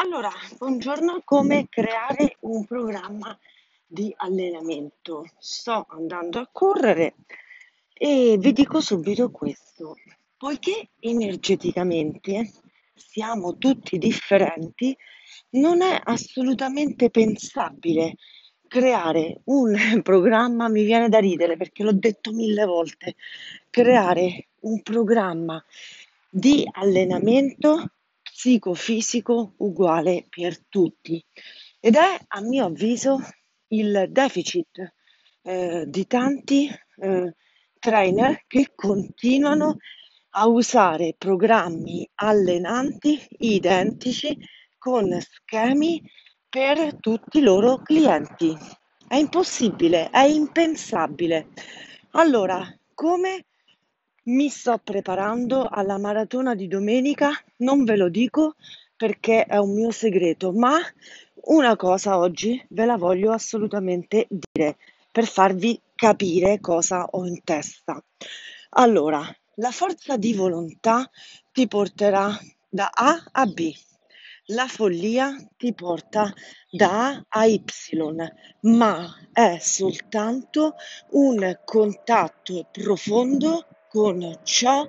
Allora, buongiorno, come creare un programma di allenamento. Sto andando a correre e vi dico subito questo, poiché energeticamente siamo tutti differenti, non è assolutamente pensabile creare un programma, mi viene da ridere perché l'ho detto mille volte, creare un programma di allenamento psicofisico uguale per tutti ed è a mio avviso il deficit eh, di tanti eh, trainer che continuano a usare programmi allenanti identici con schemi per tutti i loro clienti. È impossibile, è impensabile. Allora, come mi sto preparando alla maratona di domenica? Non ve lo dico perché è un mio segreto, ma una cosa oggi ve la voglio assolutamente dire per farvi capire cosa ho in testa. Allora, la forza di volontà ti porterà da A a B. La follia ti porta da A a Y, ma è soltanto un contatto profondo con ciò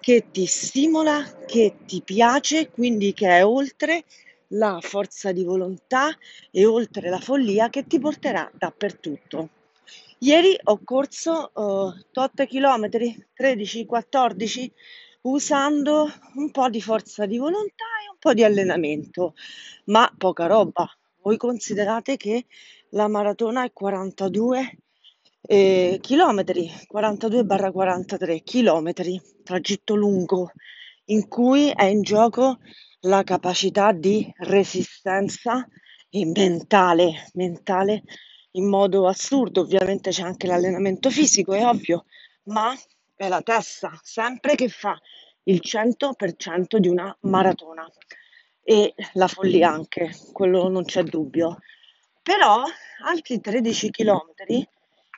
che ti stimola, che ti piace, quindi che è oltre la forza di volontà e oltre la follia che ti porterà dappertutto. Ieri ho corso uh, 8 km, 13-14, usando un po' di forza di volontà e un po' di allenamento, ma poca roba. Voi considerate che la maratona è 42 eh, chilometri, 42-43 chilometri, tragitto lungo in cui è in gioco la capacità di resistenza mentale, mentale in modo assurdo. Ovviamente c'è anche l'allenamento fisico, è ovvio, ma è la testa sempre che fa il 100% di una maratona e la follia anche, quello non c'è dubbio. Però altri 13 chilometri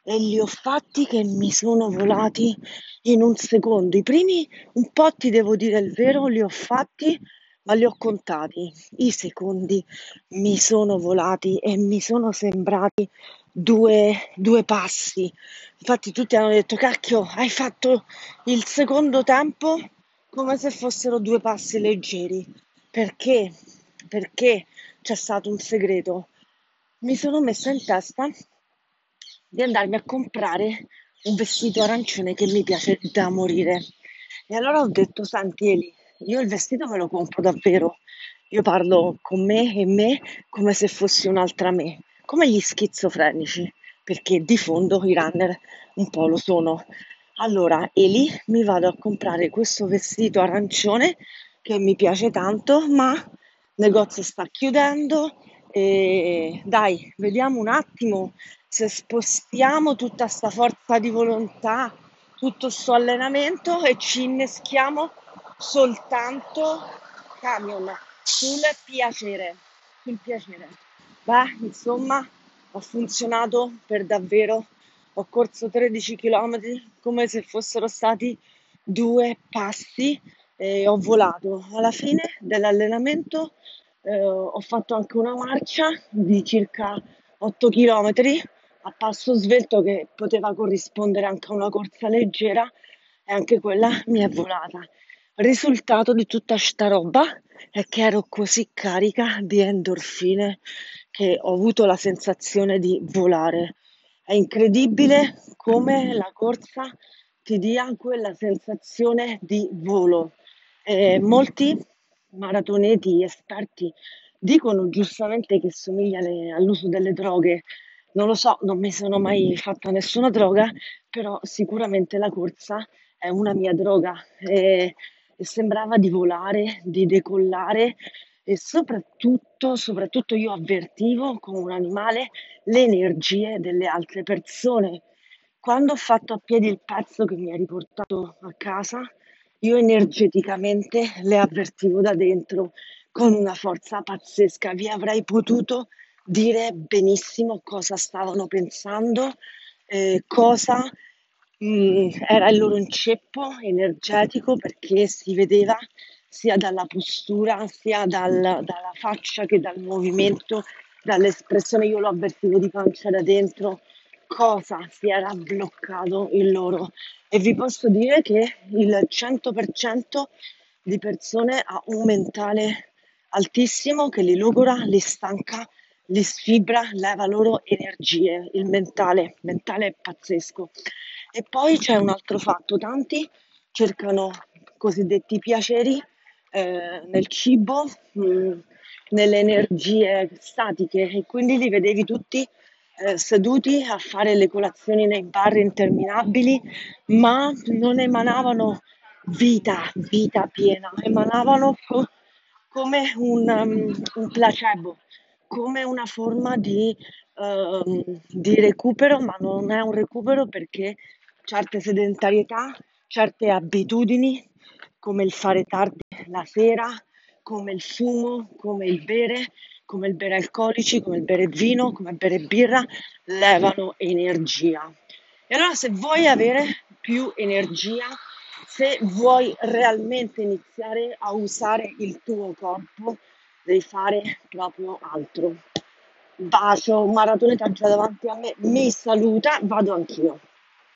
e li ho fatti che mi sono volati in un secondo. I primi un po' ti devo dire il vero, li ho fatti, ma li ho contati. I secondi mi sono volati e mi sono sembrati due, due passi. Infatti tutti hanno detto, cacchio, hai fatto il secondo tempo come se fossero due passi leggeri. Perché? Perché c'è stato un segreto. Mi sono messa in testa di andarmi a comprare un vestito arancione che mi piace da morire. E allora ho detto, senti Eli, io il vestito me lo compro davvero. Io parlo con me e me come se fossi un'altra me, come gli schizofrenici, perché di fondo i runner un po' lo sono. Allora, Eli, mi vado a comprare questo vestito arancione che mi piace tanto, ma il negozio sta chiudendo e dai, vediamo un attimo se spostiamo tutta questa forza di volontà, tutto questo allenamento e ci inneschiamo soltanto camion sul piacere, sul piacere. Beh, insomma, ha funzionato per davvero. Ho corso 13 km come se fossero stati due passi e ho volato. Alla fine dell'allenamento eh, ho fatto anche una marcia di circa 8 km a passo svelto che poteva corrispondere anche a una corsa leggera e anche quella mi è volata. Risultato di tutta sta roba è che ero così carica di endorfine che ho avuto la sensazione di volare. È incredibile come la corsa ti dia quella sensazione di volo. Eh, molti maratoneti esperti dicono giustamente che somiglia all'uso delle droghe, non lo so, non mi sono mai fatta nessuna droga, però sicuramente la corsa è una mia droga e, e sembrava di volare, di decollare e soprattutto, soprattutto io avvertivo come un animale le energie delle altre persone. Quando ho fatto a piedi il pezzo che mi ha riportato a casa, io energeticamente le avvertivo da dentro con una forza pazzesca. Vi avrei potuto dire benissimo cosa stavano pensando, eh, cosa mh, mm, era il loro inceppo energetico perché si vedeva sia dalla postura, sia dal- dalla faccia che dal movimento, dall'espressione. Io l'ho avvertito di pancia da dentro cosa si era bloccato in loro e vi posso dire che il 100% di persone ha un mentale altissimo che li logora, li stanca, li sfibra, leva loro energie. Il mentale, mentale è pazzesco. E poi c'è un altro fatto, tanti cercano cosiddetti piaceri eh, nel cibo, mh, nelle energie statiche e quindi li vedevi tutti eh, seduti a fare le colazioni nei bar interminabili, ma non emanavano vita, vita piena, emanavano co- come un, um, un placebo, come una forma di, ehm, di recupero, ma non è un recupero perché certe sedentarietà, certe abitudini, come il fare tardi la sera, come il fumo, come il bere, come il bere alcolici, come il bere vino, come il bere birra, levano energia. E allora se vuoi avere più energia, se vuoi realmente iniziare a usare il tuo corpo, devi fare proprio altro. Bacio, maratoneta già davanti a me, mi saluta, vado anch'io.